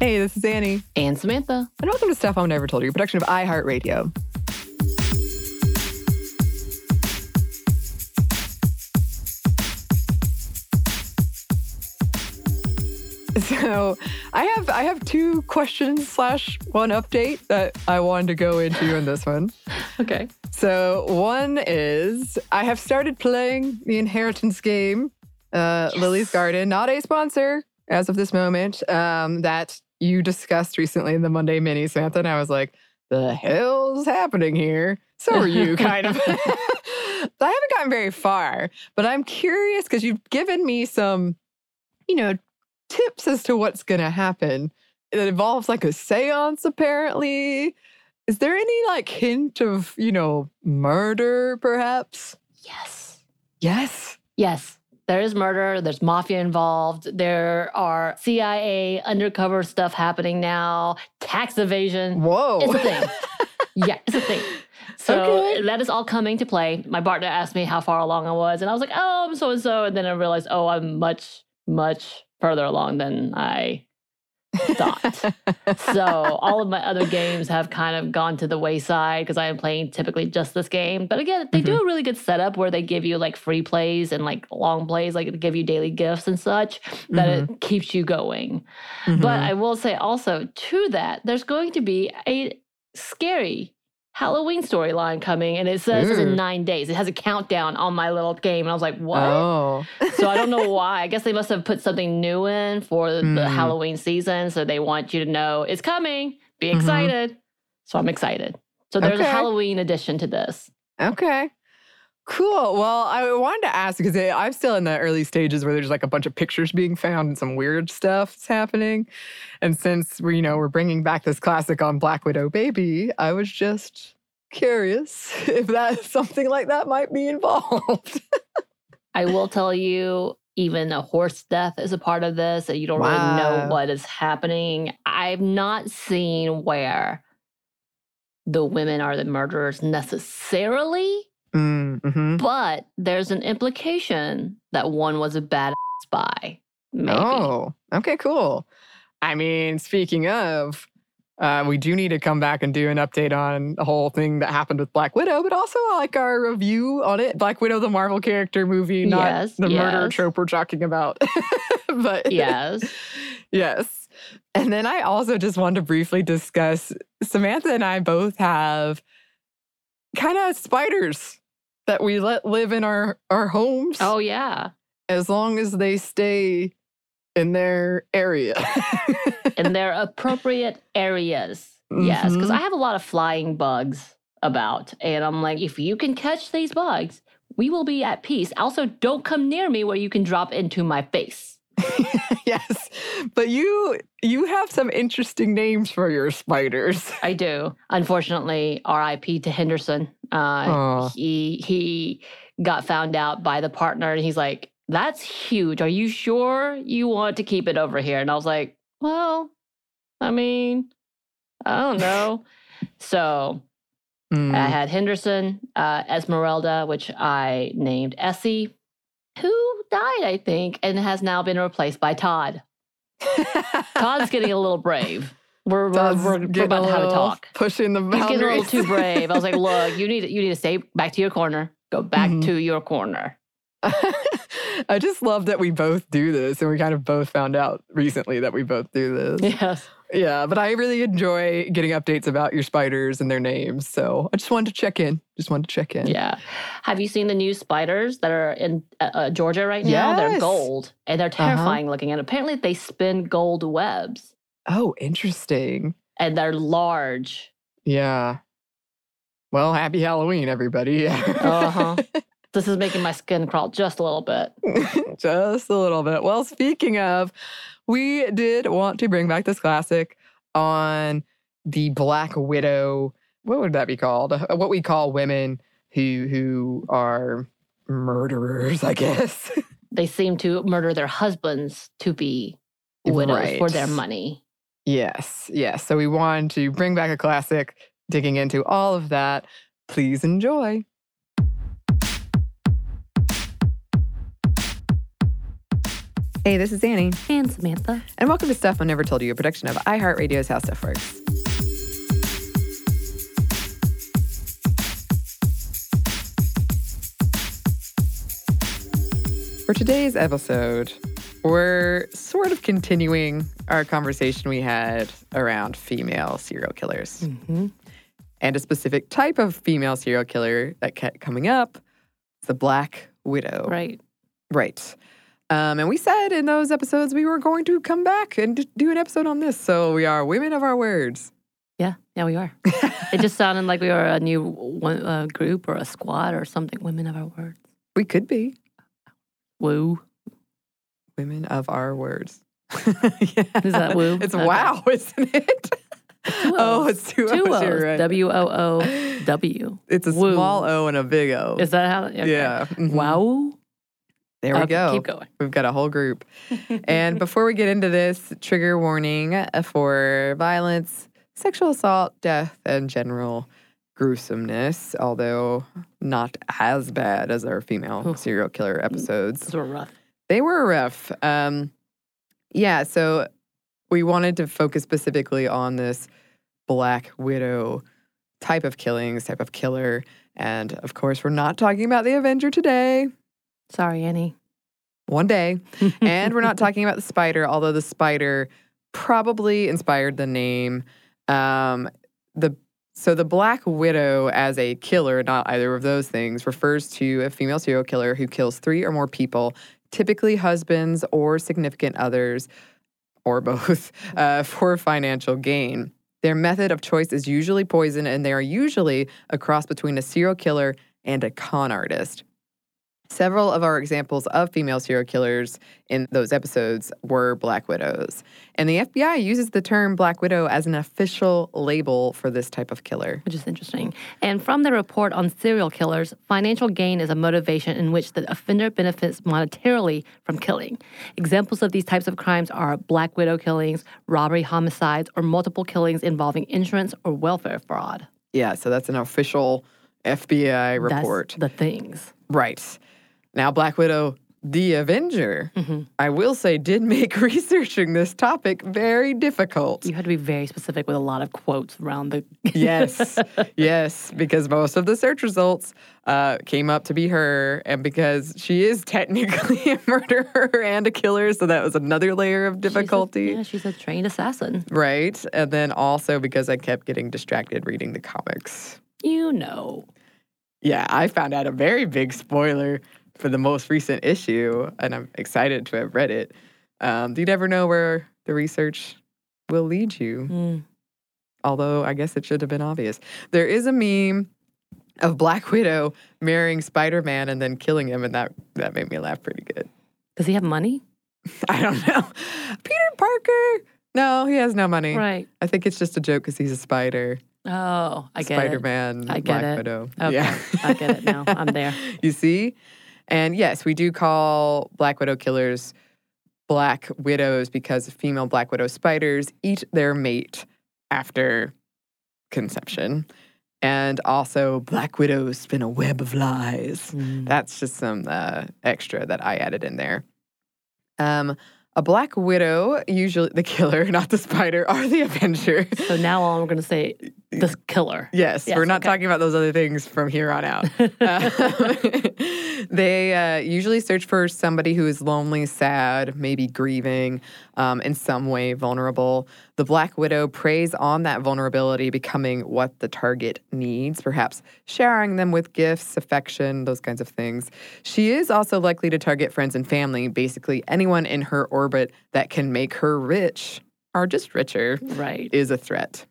Hey, this is Annie. And Samantha. And welcome to Stuff I Never Told You, a production of iHeartRadio. So I have I have two questions slash one update that I wanted to go into in this one. Okay. So one is I have started playing the inheritance game, uh, Yes. Lily's Garden, not a sponsor as of this moment. Um, that you discussed recently in the Monday Mini, Samantha, and I was like, "The hell's happening here?" So are you, kind of. I haven't gotten very far, but I'm curious because you've given me some, you know, tips as to what's going to happen. It involves like a seance, apparently. Is there any like hint of, you know, murder perhaps? Yes. Yes. Yes. There is murder. There's mafia involved. There are CIA undercover stuff happening now. Tax evasion. Whoa. It's a thing. yeah, it's a thing. So Okay. that is all coming to play. My partner asked me how far along I was, and I was like, "Oh, I'm so and so," and then I realized, "Oh, I'm much, much further along than I thought." so all of my other games have kind of gone to the wayside because I am playing typically just this game. But again, they do a really good setup where they give you like free plays and like long plays, like they give you daily gifts and such that it keeps you going. But Mhm. I will say also to that, there's going to be a scary Halloween storyline coming, and it says it's in nine days. It has a countdown on my little game, and I was like, "What?" Oh. so I don't know why. I guess they must have put something new in for the, the Mm. Halloween season, so they want you to know it's coming. Be Mhm. excited. So I'm excited. So there's a Halloween addition to this. Okay. Cool. Well, I wanted to ask because I'm still in the early stages where there's like a bunch of pictures being found and some weird stuff's happening. And since we, you know, we're bringing back this classic on Black Widow Baby, I was just curious if that something like that might be involved. I will tell you, even a horse death is a part of this, and you don't really know what is happening. I've not seen where the women are the murderers necessarily, mm-hmm. but there's an implication that one was a bad spy. Maybe. Oh, okay, cool. I mean, speaking of, uh, we do need to come back and do an update on the whole thing that happened with Black Widow, but also like our review on it. Black Widow, the Marvel character movie, not Yes, the murder trope we're talking about. but Yes. yes. And then I also just wanted to briefly discuss Samantha and I both have kind of spiders that we let live in our, our homes Oh, yeah. as long as they stay in their area. In their appropriate areas. Yes. Because Mhm. I have a lot of flying bugs about. And I'm like, if you can catch these bugs, we will be at peace. Also, don't come near me where you can drop into my face. yes, but you you have some interesting names for your spiders. I do. Unfortunately, RIP to Henderson. Uh, he he got found out by the partner, and he's like, "That's huge. Are you sure you want to keep it over here?" And I was like, "Well, I mean, I don't know." so Mm. I had Henderson, uh, Esmeralda, which I named Essie, who died, I think, and has now been replaced by Todd. Todd's getting a little brave. We're, we're, we're, we're about to have a talk. Pushing the He's boundaries. getting a little too brave. I was like, look, you need you need to stay back to your corner. Go back Mhm. to your corner. I just love that we both do this, and we kind of both found out recently that we both do this. Yes. Yeah, but I really enjoy getting updates about your spiders and their names. So I just wanted to check in. Just wanted to check in. Yeah. Have you seen the new spiders that are in uh, uh, Georgia right now? Yes. They're gold and they're Uh-huh. terrifying looking. And apparently they spin gold webs Oh, interesting. and they're large. Yeah. Well, happy Halloween, everybody. Uh-huh. This is making my skin crawl just a little bit. Just a little bit. Well, speaking of, we did want to bring back this classic on the Black Widow. What would that be called? Uh, What we call women who who are murderers, I guess. They seem to murder their husbands to be widows for their money. yes, yes. So we wanted to bring back a classic, digging into all of that. Please enjoy. Hey, this is Annie, And Samantha. and welcome to Stuff I Never Told You, a production of iHeartRadio's How Stuff Works. For today's episode, we're sort of continuing our conversation we had around female serial killers Mm-hmm. and a specific type of female serial killer that kept coming up the Black Widow. Right. Right. Um, and we said in those episodes we were going to come back and do an episode on this. So we are women of our words. Yeah. Yeah, we are. it just sounded like we were a new one, uh, group or a squad or something. Women of our words. we could be Woo. women of our words. yeah. Is that woo? It's Okay. wow, isn't it? Two oh, it's two, Two O's. O's. Right. W O O W. It's a Woo. small O and a big O. Is that how? Okay. Yeah. mhm. Wow. There we Okay, go. Keep going. We've got a whole group. and before we get into this, trigger warning for violence, sexual assault, death, and general gruesomeness, although not as bad as our female Oof. serial killer episodes. Those were rough. They were rough. Um, yeah, so we wanted to focus specifically on this Black Widow type of killings, type of killer. And of course, we're not talking about the Avenger today. Sorry, Annie. One day. and we're not talking about the spider, although the spider probably inspired the name. Um, the so the Black Widow as a killer, not either of those things, refers to a female serial killer who kills three or more people, typically husbands or significant others, or both, uh, for financial gain. Their method of choice is usually poison, and they are usually a cross between a serial killer and a con artist. Several of our examples of female serial killers in those episodes were Black Widows. And the FBI uses the term Black Widow as an official label for this type of killer. which is interesting. And from the report on serial killers, financial gain is a motivation in which the offender benefits monetarily from killing. Examples of these types of crimes are black widow killings, robbery homicides, or multiple killings involving insurance or welfare fraud. Yeah, so that's an official FBI report. That's the things. right. Now, Black Widow, the Avenger, Mhm. I will say, did make researching this topic very difficult. You had to be very specific with a lot of quotes around the. yes, yes, because most of the search results uh, came up to be her, and because she is technically a murderer and a killer, so that was another layer of She's a- difficulty. yeah, she's a trained assassin. Right. And then also because I kept getting distracted reading the comics. You know. Yeah, I found out a very big spoiler for the most recent issue, and I'm excited to have read it. Um, you never know where the research will lead you. Mm. although I guess it should have been obvious. There is a meme of Black Widow marrying Spider Man and then killing him, and that that made me laugh pretty good. Does he have money? I don't know. Peter Parker? No, he has no money. Right. I think it's just a joke because he's a spider. Oh, I get Spider it. Spider Man, Black it. Widow. Okay, Yeah. I get it now. I'm there. you see? And yes, we do call Black Widow killers Black Widows because female Black Widow spiders eat their mate after conception. And also, Black Widows spin a web of lies. Mm. That's just some uh, extra that I added in there. Um, a Black Widow, usually the killer, not the spider, are the Avenger. So now on, we're going to say the killer. Yes, Yes, we're not okay. talking about those other things from here on out. Uh, they uh, usually search for somebody who is lonely, sad, maybe grieving, um, in some way vulnerable. The Black Widow preys on that vulnerability, becoming what the target needs, perhaps showering them with gifts, affection, those kinds of things. She is also likely to target friends and family, basically anyone in her orbit that can make her rich or just richer Right. is a threat.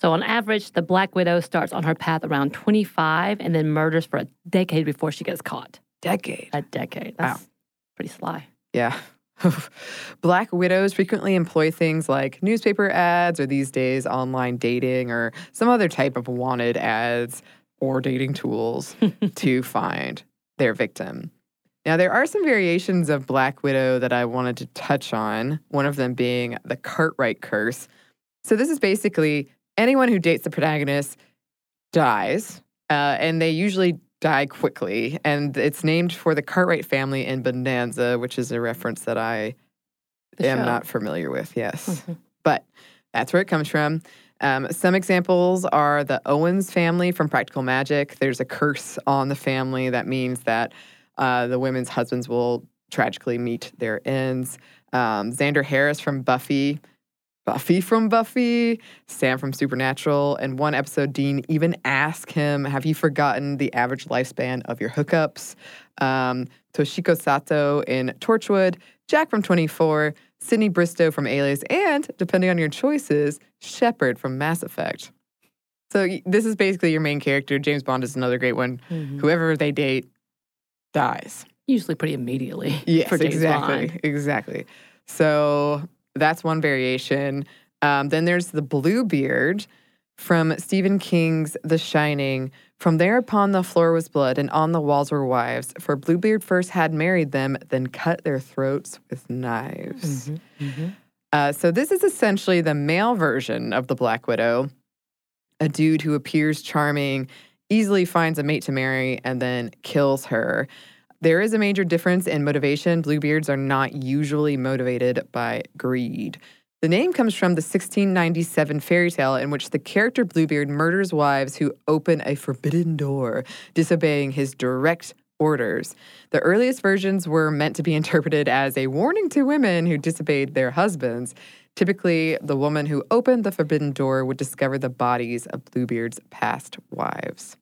So on average, the Black Widow starts on her path around 25 and then murders for a decade before she gets caught. Decade. A decade. Wow. That's pretty sly. Yeah. Black widows frequently employ things like newspaper ads or these days online dating or some other type of wanted ads or dating tools to find their victim. Now, there are some variations of Black Widow that I wanted to touch on, one of them being the Cartwright curse. So, this is basically anyone who dates the protagonist dies, uh, and they usually die quickly. And it's named for the Cartwright family in Bonanza, which is a reference that I The am show. not familiar with. Yes. Mhm. But that's where it comes from. Um, some examples are the Owens family from Practical Magic. There's a curse on the family that means that uh, the women's husbands will tragically meet their ends. Um, Xander Harris from Buffy, Buffy from Buffy, Sam from Supernatural. And one episode, Dean even asked him, Have you forgotten the average lifespan of your hookups? Um, Toshiko Sato in Torchwood, Jack from 24, Sydney Bristow from Alias, and depending on your choices, Shepard from Mass Effect. So this is basically your main character. James Bond is another great one. Mhm. Whoever they date dies. Usually pretty immediately. Yes, exactly, Bond. exactly. So that's one variation. Um, then there's the Bluebeard from Stephen King's The Shining. From there upon the floor was blood, and on the walls were wives. For Bluebeard first had married them, then cut their throats with knives. Mhm, mhm. Uh, so this is essentially the male version of the Black Widow, a dude who appears charming, easily finds a mate to marry, and then kills her. There is a major difference in motivation. Bluebeards are not usually motivated by greed. The name comes from the 1697 fairy tale in which the character Bluebeard murders wives who open a forbidden door, disobeying his direct orders. The earliest versions were meant to be interpreted as a warning to women who disobeyed their husbands. Typically, the woman who opened the forbidden door would discover the bodies of Bluebeard's past wives.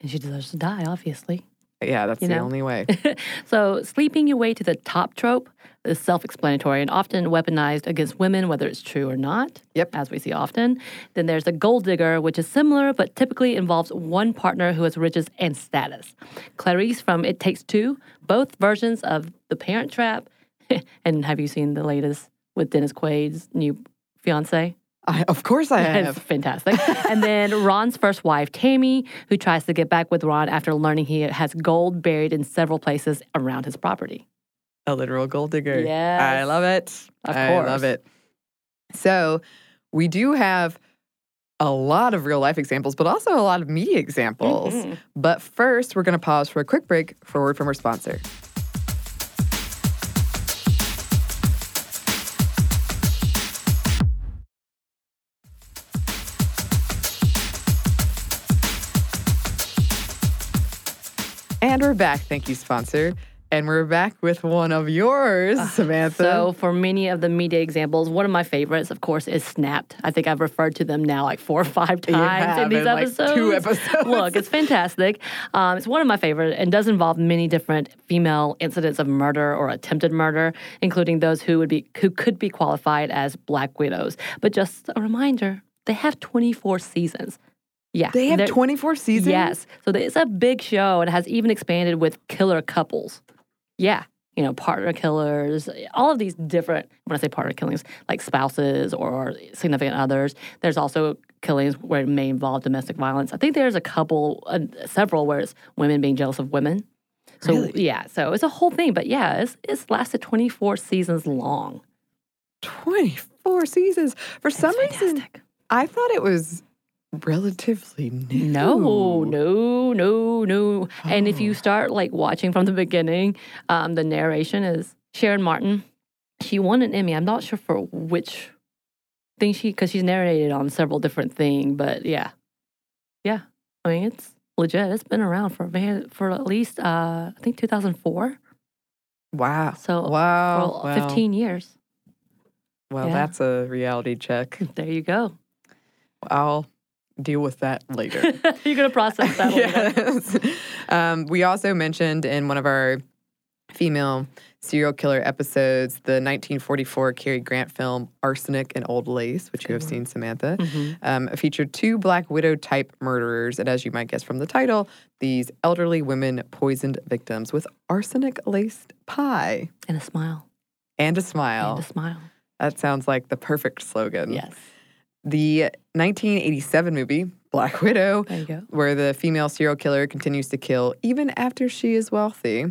And she deserves to die, obviously. Yeah, that's the know? only way. so, sleeping your way to the top trope is self explanatory and often weaponized against women, whether it's true or not. Yep. As we see often. Then there's the gold digger, which is similar, but typically involves one partner who has riches and status. Clarice from It Takes Two, both versions of The Parent Trap. and have you seen the latest with Dennis Quaid's new fiance? I, of course I It's have. fantastic. and then Ron's first wife, Tammy, who tries to get back with Ron after learning he has gold buried in several places around his property. A literal gold digger. Yeah. I love it. Of I love course. it. So we do have a lot of real life examples, but also a lot of media examples. Mhm. But first, we're going to pause for a quick break for a word from our sponsor. We're back. Thank you, sponsor. And we're back with one of yours, Samantha. So, for many of the media examples, one of my favorites, of course, is Snapped. I think I've referred to them now like four or five times in these in, like, episodes. two episodes. Look, it's fantastic. Um, it's one of my favorite and does involve many different female incidents of murder or attempted murder, including those who would be who could be qualified as Black widows. But just a reminder, they have 24 seasons. Yeah, they have 24 seasons? Yes. So it's a big show and it has even expanded with killer couples. Yeah. You know, partner killers, all of these different, when I say partner killings, like spouses or significant others. There's also killings where it may involve domestic violence. I think there's a couple, uh, several where it's women being jealous of women. So, Really? yeah. So it's a whole thing. But yeah, it's, it's lasted 24 seasons long. 24 seasons. For It's some reason. I thought it was relatively new. No, no, no, no. And if Oh. you start like watching from the beginning, um, the narration is Sharon Martin. She won an Emmy. I'm not sure for which thing she, because she's narrated on several different things. But yeah, yeah. I mean, it's legit. It's been around for for at least uh, I think 2004. Wow. So wow. for wow. 15 years. Well, Yeah. that's a reality check. There you go. I'll deal with that later. You're gonna process that later. yes. Um, we also mentioned in one of our female serial killer episodes the 1944 Cary Grant film Arsenic and Old Lace, which you have seen, Samantha. Mhm. Um, featured two Black Widow type murderers, and as you might guess from the title, these elderly women poisoned victims with arsenic laced pie And a smile. and a smile. And a smile. that sounds like the perfect slogan. Yes. The 1987 movie, Black Widow, There you go. where the female serial killer continues to kill even after she is wealthy.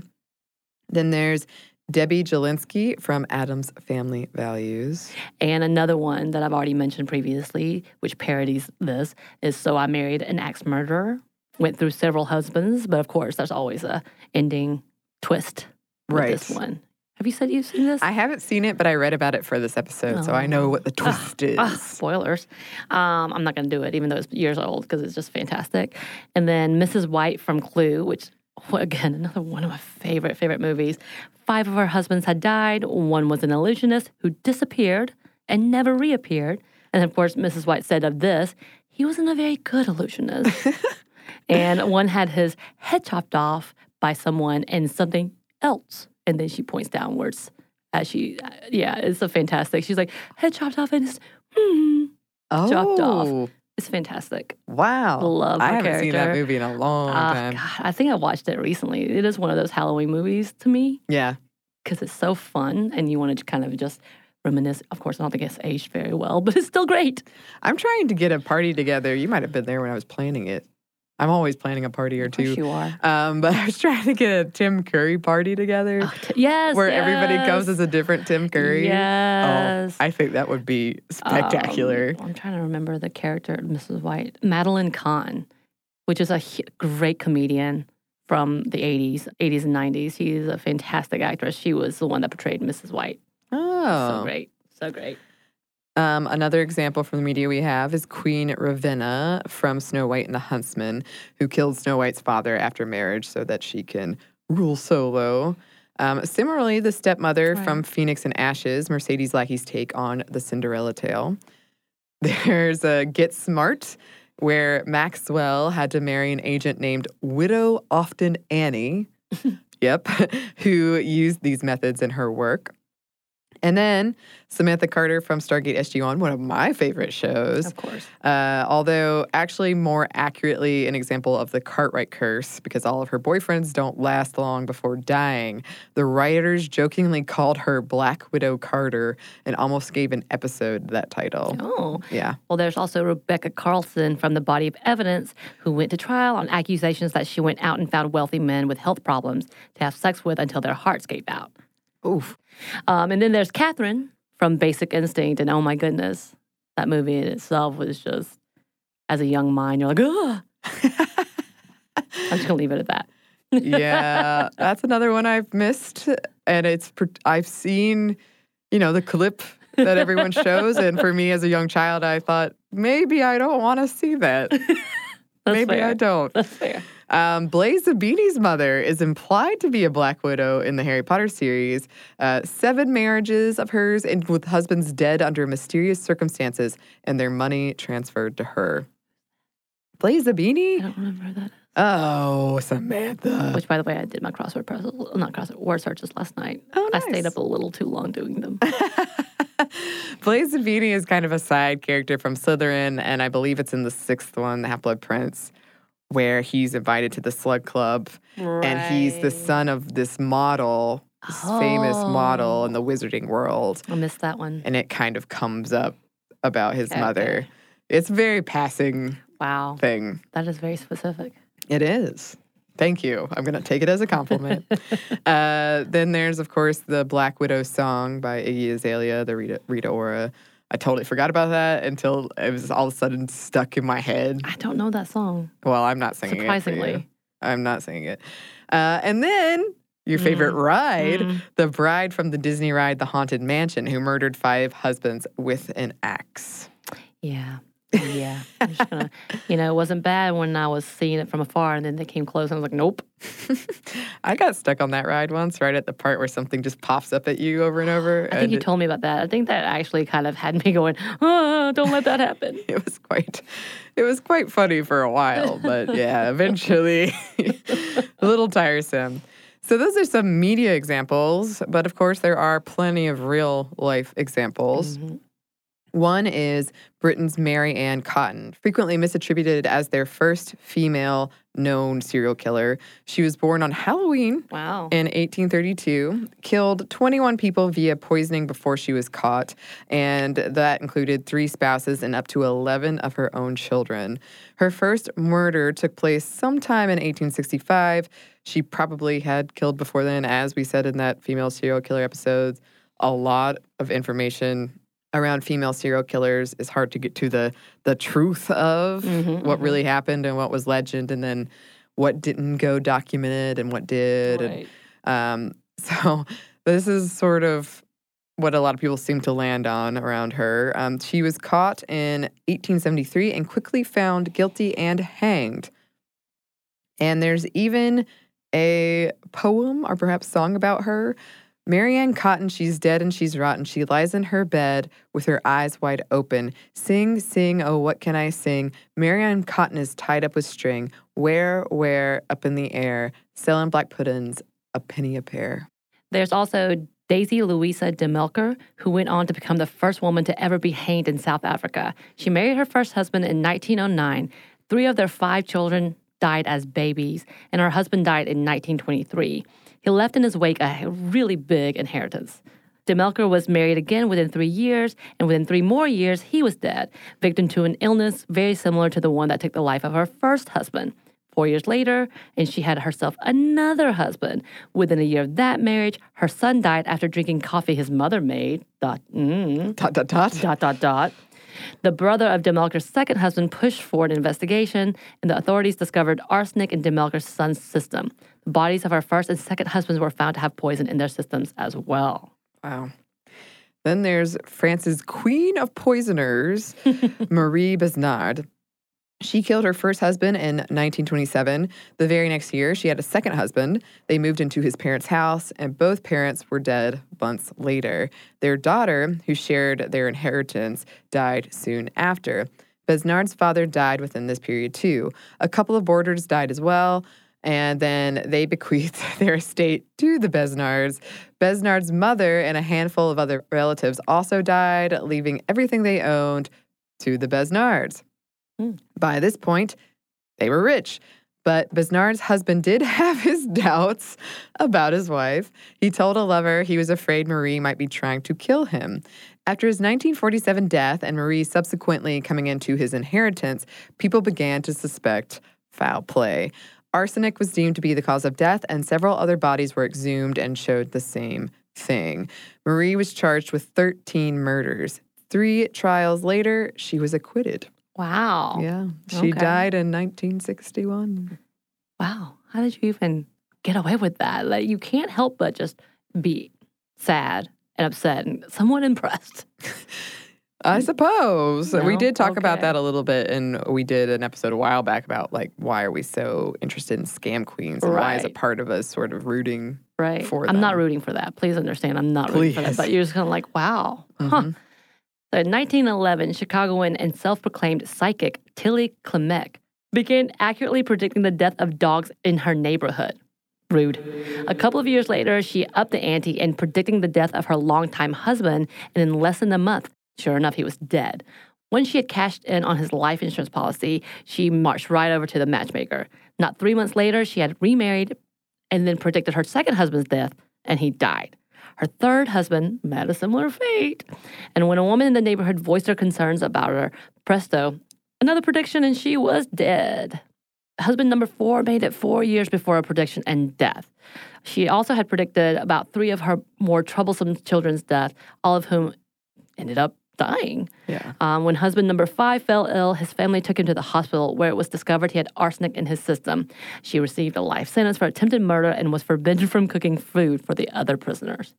Then there's Debbie Jellinsky from Addams Family Values. And another one that I've already mentioned previously, which parodies this, is So I Married an Axe Murderer went through several husbands, but of course, there's always a ending twist with Right. this one. Have you said you've seen this? I haven't seen it, but I read about it for this episode, so I know what the Ugh. twist is. Ah, spoilers. Um, I'm not going to do it, even though it's years old, because it's just fantastic. And then Mrs. White from Clue, which, again, another one of my favorite, favorite movies. Five of her husbands had died. One was an illusionist who disappeared and never reappeared. And of course, Mrs. White said of this, he wasn't a very good illusionist. and one had his head chopped off by someone and something else. And then she points downwards as she, yeah, it's a fantastic. She's like, head chopped off and it's, hmm. oh, chopped off. It's fantastic. Wow. Love I haven't seen that movie in a long Ah, time. God, I think I watched it recently. It is one of those Halloween movies to me Yeah. because it's so fun and you want to kind of just reminisce. Of course, I don't think it's aged very well, but it's still great. I'm trying to get a party together. You might have been there when I was planning it. I'm always planning a party or two. you are. Um, but I was trying to get a Tim Curry party together Oh, t- yes. where everybody comes as a different Tim Curry. Yes. Oh, I think that would be spectacular. Um, I'm trying to remember the character, Mrs. White, Madeline Kahn, which is a great comedian from the 80s, 80s and 90s. She's a fantastic actress. She was the one that portrayed Mrs. White. Oh. So oh. great. So great. Um, another example from the media we have is Queen Ravenna from Snow White and the Huntsman, who killed Snow White's father after marriage so that she can rule solo. Um, similarly, the stepmother from Phoenix and Ashes, Mercedes Lackey's take on the Cinderella tale. There's a Get Smart, where Maxwell had to marry an agent named Widow Often Annie. yep, who used these methods in her work. And then Samantha Carter from Stargate SG1, one of my favorite shows. Of course. Uh, although, actually, more accurately, an example of the Cartwright curse, because all of her boyfriends don't last long before dying. The writers jokingly called her Black Widow Carter and almost gave an episode that title. Oh. Yeah. Well, there's also Rebecca Carlson from The Body of Evidence, who went to trial on accusations that she went out and found wealthy men with health problems to have sex with until their hearts gave out. Oof. Um, and then there's Catherine from Basic Instinct, and oh my goodness, that movie in itself was just, as a young mind, you're like, ugh. I'm just gonna leave it at that. yeah, that's another one I've missed, and it's I've seen, you know, the clip that everyone shows, and for me as a young child, I thought maybe I don't want to see that. Maybe fair. I don't. That's fair. Um, Blaise Zabini's mother is implied to be a Black Widow in the Harry Potter series. Uh, seven marriages of hers, and with husbands dead under mysterious circumstances, and their money transferred to her. Blaise Zabini? I don't remember who that. Is. Oh, Samantha. Which, by the way, I did my crossword puzzle, not crossword word searches last night. Oh, nice. I stayed up a little too long doing them. Blaise Zabini is kind of a side character from Slytherin, and I believe it's in the sixth one, the Half Blood Prince, where he's invited to the Slug Club, and he's the son of this model, this famous model in Oh. the wizarding world, I missed that one. and it kind of comes up about his Okay, mother. okay. It's very passing Wow, thing. that is very specific. It is. Thank you. I'm going to take it as a compliment. uh, then there's, of course, the Black Widow song by Iggy Azalea, the Rita, Rita Ora. I totally forgot about that until it was all of a sudden stuck in my head. I don't know that song. Well, I'm not singing it. Surprisingly. I'm not singing it. Uh, and then your favorite Mm. ride, Mm. the bride from the Disney ride, The Haunted Mansion, who murdered five husbands with an axe. Yeah. Yeah. Gonna, you know, it wasn't bad when I was seeing it from afar and then they came close and I was like, nope. I got stuck on that ride once, right at the part where something just pops up at you over and over. I think and you told me about that. I think that actually kind of had me going, oh, don't let that happen. it was quite it was quite funny for a while but yeah eventually a little tiresome so those are some media examples but of course there are plenty of real life examples Mhm. One is britain's mary ann cotton frequently misattributed as their first female known serial killer she was born on halloween Wow. in 1832, killed 21 people via poisoning before she was caught, and that included three spouses and up to 11 of her own children. Her first murder took place sometime in 1865. She probably had killed before then, as we said in that female serial killer episode. A lot of information around female serial killers is hard to get to the the truth of Mhm, what mhm. really happened and what was legend and then what didn't go documented and what did and um, so this is sort of what a lot of people seem to land on around her. Um, she was caught in 1873 and quickly found guilty and hanged. And there's even a poem or perhaps song about her. Mary Ann Cotton, she's dead and she's rotten. She lies in her bed with her eyes wide open. Sing, sing, oh, what can I sing? Mary Ann Cotton is tied up with string. Where, where, up in the air, selling black puddings, a penny a pair. There's also Daisy Louisa de Melker, who went on to become the first woman to ever be hanged in South Africa. She married her first husband in 1909. Three of their five children died as babies, and her husband died in 1923. He left in his wake a really big inheritance. De Melker was married again within three years, and within three more years, he was dead, victim to an illness very similar to the one that took the life of her first husband. Four years later, and she had herself another husband. Within a year of that marriage, her son died after drinking coffee his mother made. Dot, mm, Dot, dot, dot. dot, dot, dot. The brother of De Melker's second husband pushed for an investigation, and the authorities discovered arsenic in De Melker's son's system. The bodies of her first and second husbands were found to have poison in their systems as well. Wow. Then there's France's queen of poisoners, Marie Besnard. She killed her first husband in 1927. The very next year, she had a second husband. They moved into his parents' house, and both parents were dead months later. Their daughter, who shared their inheritance, died soon after. Besnard's father died within this period, too. A couple of boarders died as well, and then they bequeathed their estate to the Besnards. Besnard's mother and a handful of other relatives also died, leaving everything they owned to the Besnards. Hmm. By this point, they were rich. But Besnard's husband did have his doubts about his wife. He told a lover he was afraid Marie might be trying to kill him. After his 1947 death and Marie subsequently coming into his inheritance, people began to suspect foul play. Arsenic was deemed to be the cause of death, and several other bodies were exhumed and showed the same thing. Marie was charged with 13 murders. Three trials later, she was acquitted. Wow. Yeah. She Okay. died in 1961. Wow. How did you even get away with that? Like, you can't help but just be sad and upset and somewhat impressed. I suppose. we did talk about that a little bit, and we did an episode a while back about like why are we so interested in scam queens and why is it Right. part of us sort of rooting? Right. For I'm not rooting for that. Please understand. I'm not rooting for that. Please. But you're just kind of like, wow. Huh. Mhm. So in 1911, Chicagoan and self proclaimed psychic Tilly Klimek began accurately predicting the death of dogs in her neighborhood. Rude. A couple of years later, she upped the ante in predicting the death of her longtime husband, and in less than a month, sure enough, he was dead. When she had cashed in on his life insurance policy, she marched right over to the matchmaker. Not three months later, she had remarried and then predicted her second husband's death, and he died. Her third husband met a similar fate. And when a woman in the neighborhood voiced her concerns about her, presto, another prediction and she was dead. Husband number four made it four years before her prediction and death. She also had predicted about three of her more troublesome children's death, all of whom ended up dying. Yeah. Um, when husband number five fell ill, his family took him to the hospital where it was discovered he had arsenic in his system. She received a life sentence for attempted murder and was forbidden from cooking food for the other prisoners.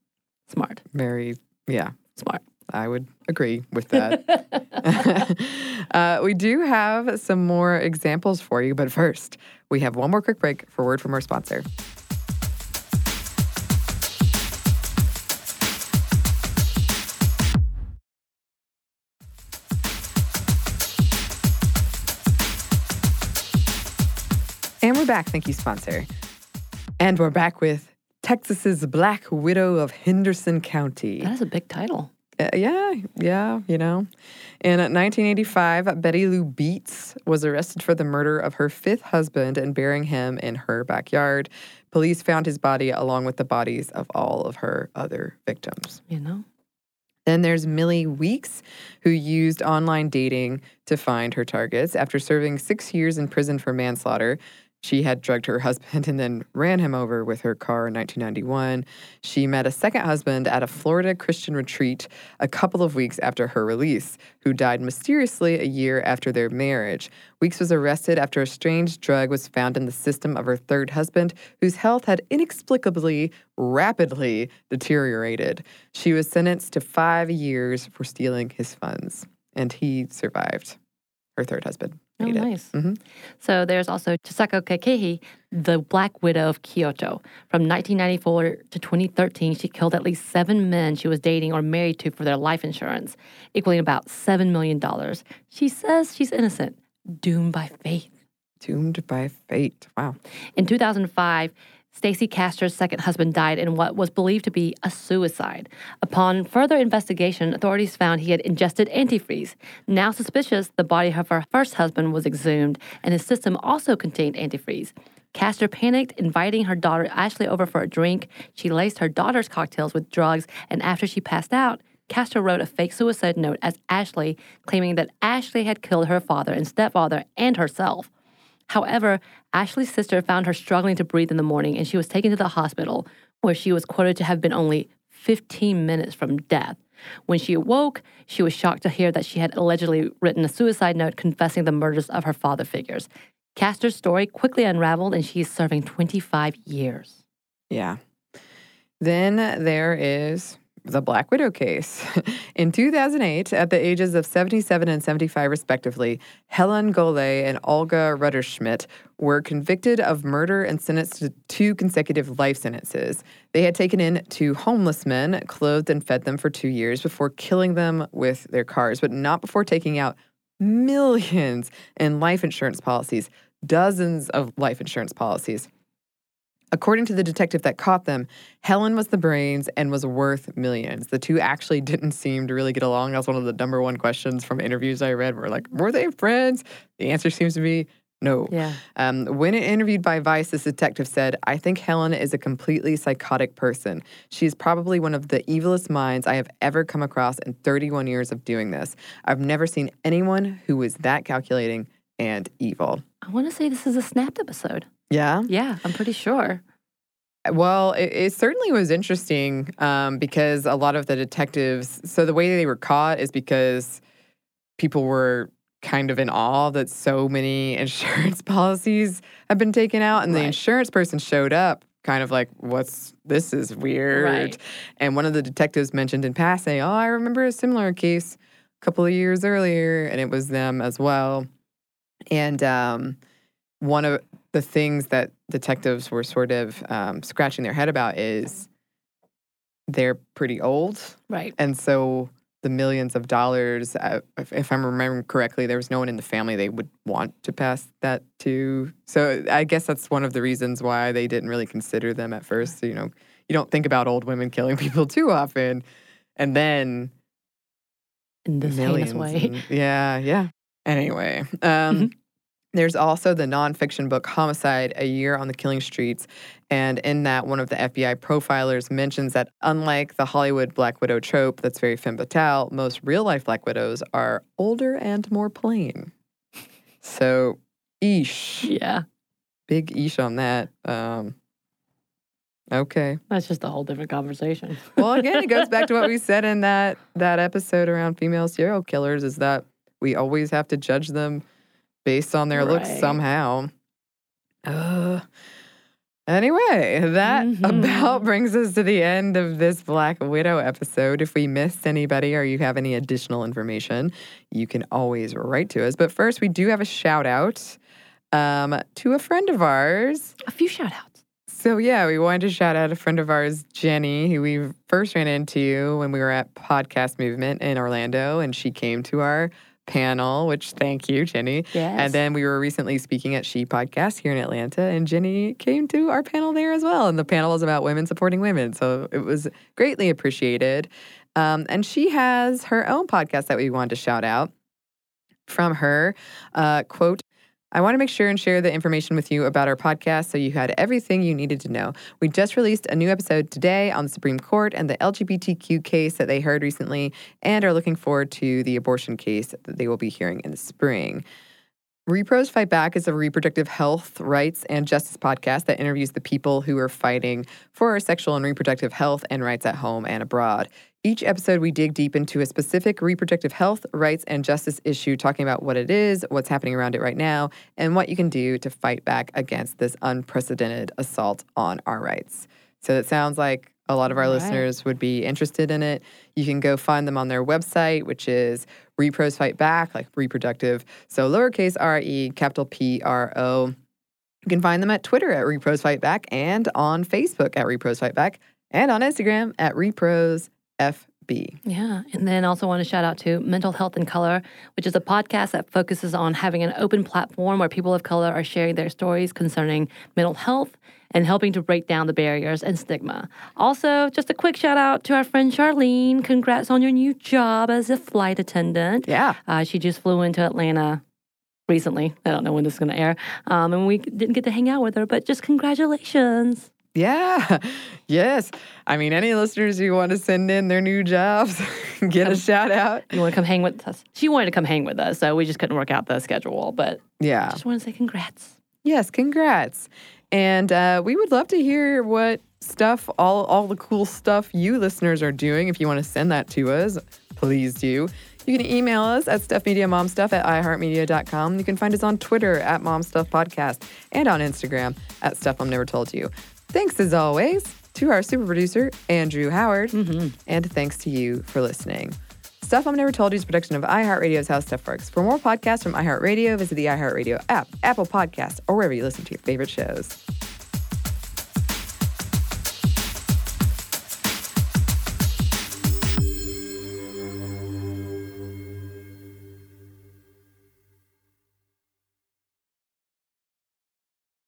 Smart, Very, yeah, smart. I would agree with that. uh, we do have some more examples for you, but first, we have one more quick break for word from our sponsor. And we're back. Thank you, sponsor. And we're back with Texas's Black Widow of Henderson County. That is a big title. Uh, yeah, yeah, you know. In 1985, Betty Lou Beets was arrested for the murder of her fifth husband and burying him in her backyard. Police found his body along with the bodies of all of her other victims. You know, Then there's Millie Weeks, who used online dating to find her targets. After serving six years in prison for manslaughter, She had drugged her husband and then ran him over with her car in 1991. She met a second husband at a Florida Christian retreat a couple of weeks after her release, who died mysteriously a year after their marriage. Weeks was arrested after a strange drug was found in the system of her third husband, whose health had inexplicably, rapidly deteriorated. She was sentenced to five years for stealing his funds, and he survived. Her third husband. Oh, it. nice. Mhm. So there's also Chisako Kakehi, the Black Widow of Kyoto. From 1994 to 2013, she killed at least seven men she was dating or married to for their life insurance, equaling about $7 million. She says she's innocent, doomed by fate. Doomed by fate. Wow. In 2005, Stacy Castor's second husband died in what was believed to be a suicide. Upon further investigation, authorities found he had ingested antifreeze. Now suspicious, the body of her first husband was exhumed, and his system also contained antifreeze. Castor panicked, inviting her daughter Ashley over for a drink. She laced her daughter's cocktails with drugs, and after she passed out, Castor wrote a fake suicide note as Ashley, claiming that Ashley had killed her father and stepfather and herself. However, Ashley's sister found her struggling to breathe in the morning and she was taken to the hospital, where she was quoted to have been only 15 minutes from death. When she awoke, she was shocked to hear that she had allegedly written a suicide note confessing the murders of her father figures. Castor's story quickly unraveled and she is serving 25 years. Yeah. Then there is the Black Widow case. In 2008, at the ages of 77 and 75 respectively, Helen Golay and Olga Rutterschmidt were convicted of murder and sentenced to two consecutive life sentences. They had taken in two homeless men, clothed and fed them for two years before killing them with their cars, but not before taking out millions in life insurance policies, dozens of life insurance policies. According to the detective that caught them, Helen was the brains and was worth millions. The two actually didn't seem to really get along. That was one of the number one questions from interviews I read. Were like, were they friends? The answer seems to be no. Yeah. Um, when interviewed by Vice, this detective said, I think Helen is a completely psychotic person. She's probably one of the evilest minds I have ever come across in 31 years of doing this. I've never seen anyone who was that calculating and evil. I want to say this is a snapped episode. Yeah. Yeah, I'm pretty sure. Well, it, it certainly was interesting um, because a lot of the detectives, so the way they were caught is because people were kind of in awe that so many insurance policies have been taken out, and the insurance person showed up kind of like, What's this is weird. Right. And one of the detectives mentioned in passing, Oh, I remember a similar case a couple of years earlier, and it was them as well. And um, one of the things that detectives were sort of um, scratching their head about is they're pretty old. Right. And so the millions of dollars, uh, if, if I'm remembering correctly, there was no one in the family they would want to pass that to. So I guess that's one of the reasons why they didn't really consider them at first. You know, you don't think about old women killing people too often. And then In this heinous way. and- yeah, yeah. Anyway, um, Mm-hmm. There's also the nonfiction book Homicide: A Year on the Killing Streets, and in that, one of the FBI profilers mentions that unlike the Hollywood Black Widow trope that's very femme fatale, most real life Black Widows are older and more plain. So, eesh, Yeah. big eesh on that. Um, okay. That's just a whole different conversation. Well, again, it goes back to what we said in that that episode around female serial killers is that we always have to judge them based on their looks somehow. Uh, anyway, that Mhm. about brings us to the end of this Black Widow episode. If we missed anybody or you have any additional information, you can always write to us. But first, we do have a shout out um, to a friend of ours. a few shout outs. So yeah, we wanted to shout out a friend of ours, Jenny, who we first ran into when we were at Podcast Movement in Orlando, and she came to our panel. Which thank you, Jenny. Yes. And then we were recently speaking at She Podcast here in Atlanta, and Jenny came to our panel there as well. And the panel was about women supporting women, so it was greatly appreciated. Um, and she has her own podcast that we wanted to shout out from her. Uh, quote. I want to make sure and share the information with you about our podcast so you had everything you needed to know. We just released a new episode today on the Supreme Court and the LGBTQ case that they heard recently, and are looking forward to the abortion case that they will be hearing in the spring. Repros Fight Back is a reproductive health, rights, and justice podcast that interviews the people who are fighting for our sexual and reproductive health and rights at home and abroad. Each episode, we dig deep into a specific reproductive health, rights, and justice issue, talking about what it is, what's happening around it right now, and what you can do to fight back against this unprecedented assault on our rights. So it sounds like a lot of our Right. listeners would be interested in it. You can go find them on their website, which is Repros Fight Back, like reproductive. So lowercase r e, capital P R O. You can find them at Twitter at Repros Fight Back and on Facebook at Repros Fight Back and on Instagram at Repros FB. Yeah. And then also want to shout out to Mental Health in Color, which is a podcast that focuses on having an open platform where people of color are sharing their stories concerning mental health and helping to break down the barriers and stigma. Also, just a quick shout out to our friend Charlene. Congrats on your new job as a flight attendant. Yeah. Uh, she just flew into Atlanta recently. I don't know when this is going to air. Um, and we didn't get to hang out with her, but just congratulations. Yeah. Yes. I mean, any listeners who want to send in their new jobs, get a shout out. You want to come hang with us? She wanted to come hang with us, so we just couldn't work out the schedule. But Yeah. just want to say congrats. Yes, congrats. And uh, we would love to hear what stuff, all, all the cool stuff you listeners are doing. If you want to send that to us, please do. You can email us at stuffmediamomstuff at iheartmedia.com. You can find us on Twitter at momstuffpodcast and on Instagram at stuff mom never told you. Thanks as always to our super producer, Andrew Howard. Mm-hmm. And thanks to you for listening. Stuff Mom Never Told You is a production of iHeartRadio's How Stuff Works. For more podcasts from iHeartRadio, visit the iHeartRadio app, Apple Podcasts, or wherever you listen to your favorite shows.